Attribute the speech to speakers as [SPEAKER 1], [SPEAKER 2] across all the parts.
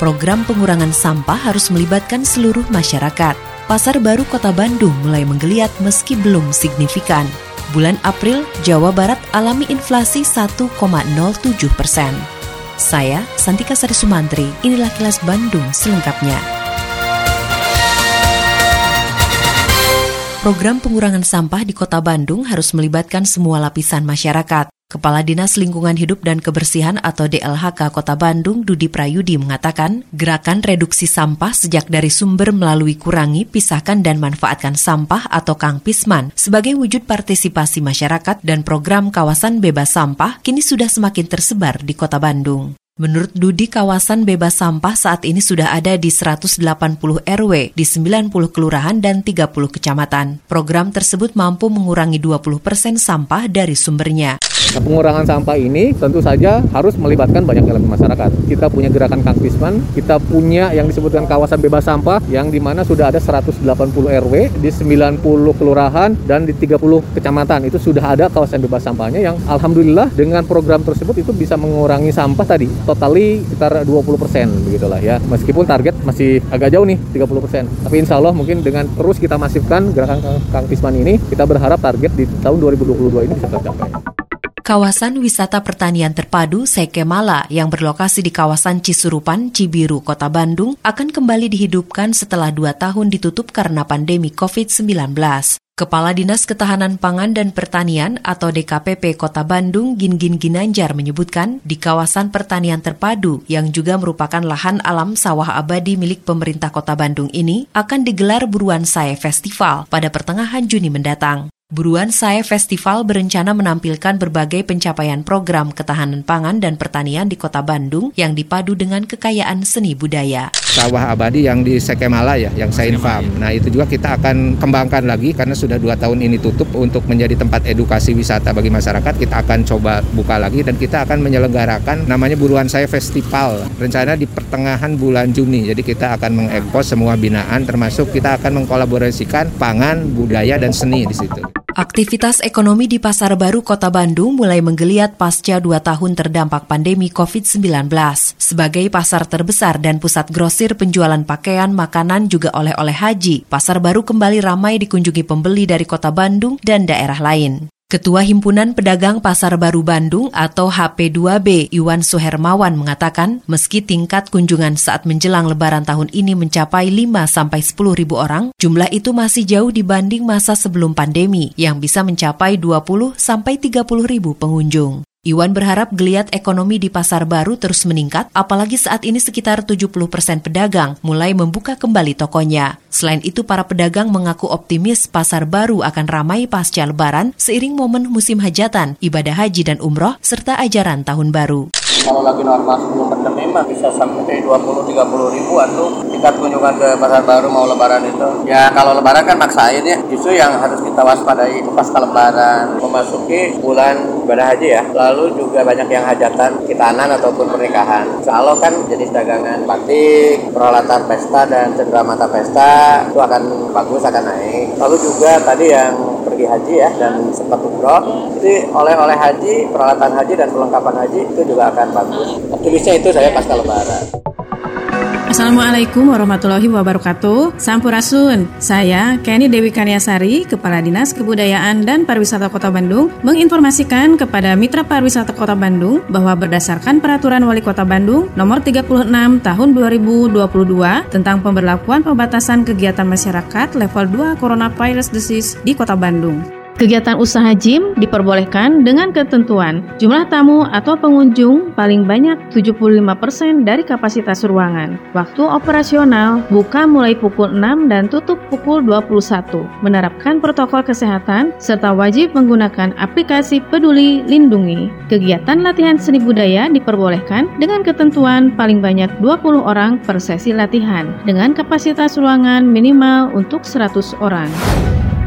[SPEAKER 1] Program pengurangan sampah harus melibatkan seluruh masyarakat. Pasar baru Kota Bandung mulai menggeliat meski belum signifikan. Bulan April, Jawa Barat alami inflasi 1,07 persen. Saya, Santika Sari Sumantri, inilah kilas Bandung selengkapnya. Program pengurangan sampah di Kota Bandung harus melibatkan semua lapisan masyarakat. Kepala Dinas Lingkungan Hidup dan Kebersihan atau DLHK Kota Bandung, Dudi Prayudi mengatakan, gerakan reduksi sampah sejak dari sumber melalui kurangi, pisahkan dan manfaatkan sampah atau Kang Pisman sebagai wujud partisipasi masyarakat dan program kawasan bebas sampah kini sudah semakin tersebar di Kota Bandung. Menurut Dudi, kawasan bebas sampah saat ini sudah ada di 180 RW di 90 kelurahan dan 30 kecamatan. Program tersebut mampu mengurangi 20 persen sampah dari sumbernya.
[SPEAKER 2] Nah, pengurangan sampah ini tentu saja harus melibatkan banyak elemen masyarakat. Kita punya gerakan Kang Pisman, kita punya yang disebutkan kawasan bebas sampah yang di mana sudah ada 180 RW di 90 kelurahan dan di 30 kecamatan itu sudah ada kawasan bebas sampahnya yang alhamdulillah dengan program tersebut itu bisa mengurangi sampah tadi totali sekitar 20 persen begitulah ya. Meskipun target masih agak jauh nih 30 persen. Tapi insya Allah mungkin dengan terus kita masifkan gerakan Kang Pisman ini kita berharap target di tahun 2022 ini bisa tercapai.
[SPEAKER 1] Kawasan wisata pertanian terpadu Sekemala yang berlokasi di kawasan Cisurupan, Cibiru, Kota Bandung akan kembali dihidupkan setelah dua tahun ditutup karena pandemi COVID-19. Kepala Dinas Ketahanan Pangan dan Pertanian atau DKPP Kota Bandung Gin-Gin Ginanjar menyebutkan di kawasan pertanian terpadu yang juga merupakan lahan alam sawah abadi milik pemerintah Kota Bandung ini akan digelar Buruan Sae Festival pada pertengahan Juni mendatang. Buruan Saya Festival berencana menampilkan berbagai pencapaian program ketahanan pangan dan pertanian di kota Bandung yang dipadu dengan kekayaan seni budaya.
[SPEAKER 3] Sawah abadi yang di Sekemala ya, yang Sain Farm. Nah itu juga kita akan kembangkan lagi karena sudah dua tahun ini tutup untuk menjadi tempat edukasi wisata bagi masyarakat. Kita akan coba buka lagi dan kita akan menyelenggarakan namanya Buruan Saya Festival. Rencana di pertengahan bulan Juni. Jadi kita akan mengekspos semua binaan termasuk kita akan mengkolaborasikan pangan, budaya, dan seni di situ.
[SPEAKER 1] Aktivitas ekonomi di Pasar Baru Kota Bandung mulai menggeliat pasca dua tahun terdampak pandemi COVID-19. Sebagai pasar terbesar dan pusat grosir penjualan pakaian, makanan, juga oleh-oleh haji, Pasar Baru kembali ramai dikunjungi pembeli dari Kota Bandung dan daerah lain. Ketua Himpunan Pedagang Pasar Baru Bandung atau HP2B Iwan Suhermawan mengatakan meski tingkat kunjungan saat menjelang lebaran tahun ini mencapai 5-10 ribu orang, jumlah itu masih jauh dibanding masa sebelum pandemi yang bisa mencapai 20-30 ribu pengunjung. Iwan berharap geliat ekonomi di pasar baru terus meningkat, apalagi saat ini sekitar 70 persen pedagang mulai membuka kembali tokonya. Selain itu, para pedagang mengaku optimis pasar baru akan ramai pasca lebaran seiring momen musim hajatan, ibadah haji dan umroh, serta ajaran tahun baru
[SPEAKER 4] kalau lagi normal sebelum pandemi bisa sampai 20-30 ribuan tuh tingkat kunjungan ke pasar baru mau lebaran itu? Ya kalau lebaran kan maksain ya. Justru yang harus kita waspadai pasca lebaran. Memasuki bulan ibadah haji ya. Lalu juga banyak yang hajatan kitanan ataupun pernikahan. Kalau kan jenis dagangan batik peralatan pesta dan cendera mata pesta itu akan bagus akan naik. Lalu juga tadi yang pergi haji ya dan sempat umroh jadi oleh-oleh haji peralatan haji dan perlengkapan haji itu juga akan bagus. Optimisnya itu saya pasca lebaran.
[SPEAKER 5] Assalamualaikum warahmatullahi wabarakatuh. Sampurasun. Saya Kenny Dewi Karyasari Kepala Dinas Kebudayaan dan Pariwisata Kota Bandung Menginformasikan kepada Mitra Pariwisata Kota Bandung Bahwa berdasarkan Peraturan Wali Kota Bandung Nomor 36 Tahun 2022 Tentang pemberlakuan pembatasan kegiatan masyarakat level 2 Coronavirus Disease di Kota Bandung Kegiatan usaha gym diperbolehkan dengan ketentuan jumlah tamu atau pengunjung paling banyak 75% dari kapasitas ruangan. Waktu operasional buka mulai pukul 6 dan tutup pukul 21. Menerapkan protokol kesehatan serta wajib menggunakan aplikasi Peduli Lindungi. Kegiatan latihan seni budaya diperbolehkan dengan ketentuan paling banyak 20 orang per sesi latihan dengan kapasitas ruangan minimal untuk 100 orang.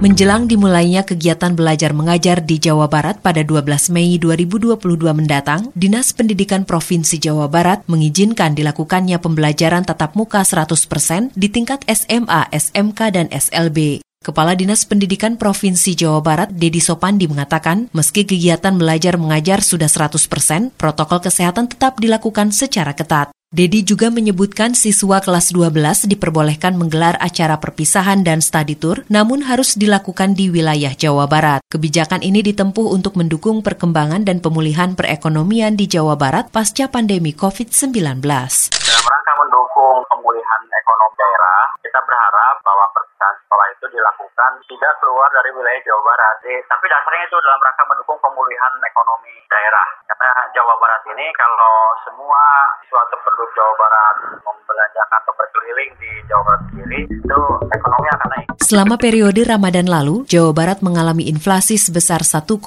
[SPEAKER 1] Menjelang dimulainya kegiatan belajar mengajar di Jawa Barat pada 12 Mei 2022 mendatang, Dinas Pendidikan Provinsi Jawa Barat mengizinkan dilakukannya pembelajaran tatap muka 100% di tingkat SMA, SMK, dan SLB. Kepala Dinas Pendidikan Provinsi Jawa Barat, Dedi Sopandi mengatakan, meski kegiatan belajar mengajar sudah 100%, protokol kesehatan tetap dilakukan secara ketat. Dedi juga menyebutkan siswa kelas 12 diperbolehkan menggelar acara perpisahan dan study tour, namun harus dilakukan di wilayah Jawa Barat. Kebijakan ini ditempuh untuk mendukung perkembangan dan pemulihan perekonomian di Jawa Barat pasca pandemi COVID-19.
[SPEAKER 6] Dalam rangka mendukung pemulihan ekonomi daerah, kita berharap bahwa perpisahan sekolah itu dilakukan tidak keluar dari wilayah Jawa Barat. Tapi dasarnya itu dalam rangka mendukung pemulihan ekonomi daerah. Karena Jawa Barat ini kalau semua suatu penduduk Jawa Barat membelanjakan atau berkeliling di Jawa Barat sendiri, itu ekonomi akan naik.
[SPEAKER 1] Selama periode Ramadan lalu, Jawa Barat mengalami inflasi sebesar 1,07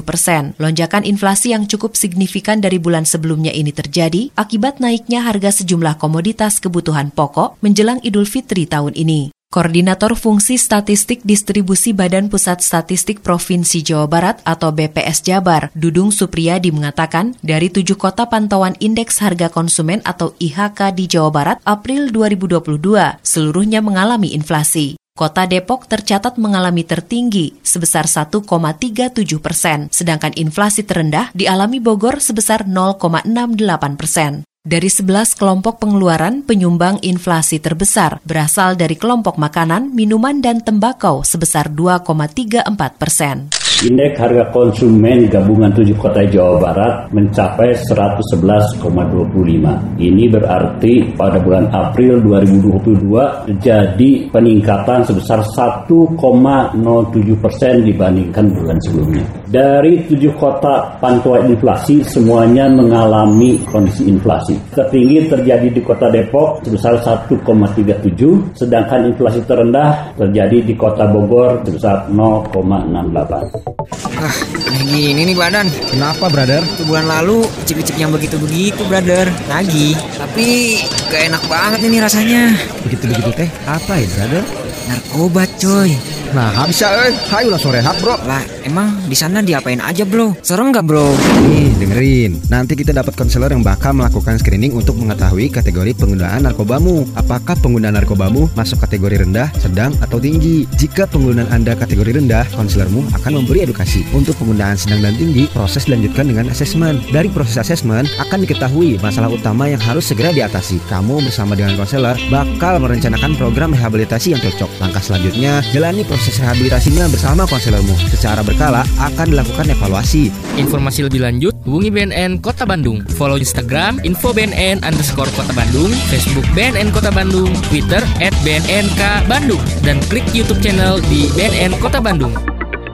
[SPEAKER 1] persen. Lonjakan inflasi yang cukup signifikan dari bulan sebelumnya ini terjadi akibat naiknya harga sejumlah komoditas kebutuhan pokok menjelang Idul Fitri tahun ini. Koordinator Fungsi Statistik Distribusi Badan Pusat Statistik Provinsi Jawa Barat atau BPS Jabar, Dudung Supriyadi mengatakan, dari tujuh kota pantauan Indeks Harga Konsumen atau IHK di Jawa Barat April 2022, seluruhnya mengalami inflasi. Kota Depok tercatat mengalami tertinggi sebesar 1,37 persen, sedangkan inflasi terendah dialami Bogor sebesar 0,68 persen. Dari 11 kelompok pengeluaran, penyumbang inflasi terbesar berasal dari kelompok makanan, minuman, dan tembakau sebesar 2,34 persen.
[SPEAKER 7] Indeks harga konsumen gabungan tujuh kota Jawa Barat mencapai 111,25. Ini berarti pada bulan April 2022 terjadi peningkatan sebesar 1,07 persen dibandingkan bulan sebelumnya. Dari tujuh kota pantauan inflasi semuanya mengalami kondisi inflasi. Tertinggi terjadi di kota Depok sebesar 1,37, sedangkan inflasi terendah terjadi di kota Bogor sebesar 0,68.
[SPEAKER 8] Ah, gini nih badan.
[SPEAKER 9] Kenapa, brother?
[SPEAKER 8] Bulan lalu cip-cip yang begitu-begitu, brother. Lagi. Tapi gak enak banget ini rasanya.
[SPEAKER 9] Begitu-begitu teh? Apa ya, brother?
[SPEAKER 8] Narkoba, coy.
[SPEAKER 9] Nah, bisa eh. Hayu lah sore bro.
[SPEAKER 8] Lah, emang di sana diapain aja, bro? Serem nggak, bro?
[SPEAKER 9] Nih, dengerin. Nanti kita dapat konselor yang bakal melakukan screening untuk mengetahui kategori penggunaan narkobamu. Apakah penggunaan narkobamu masuk kategori rendah, sedang, atau tinggi? Jika penggunaan Anda kategori rendah, konselormu akan memberi edukasi. Untuk penggunaan sedang dan tinggi, proses dilanjutkan dengan asesmen. Dari proses asesmen akan diketahui masalah utama yang harus segera diatasi. Kamu bersama dengan konselor bakal merencanakan program rehabilitasi yang cocok. Langkah selanjutnya, jalani proses proses rehabilitasinya bersama konselormu. Secara berkala akan dilakukan evaluasi.
[SPEAKER 10] Informasi lebih lanjut, hubungi BNN Kota Bandung. Follow Instagram info BNN underscore Kota Bandung, Facebook BNN Kota Bandung, Twitter at BNNK Bandung, dan klik YouTube channel di BNN Kota Bandung.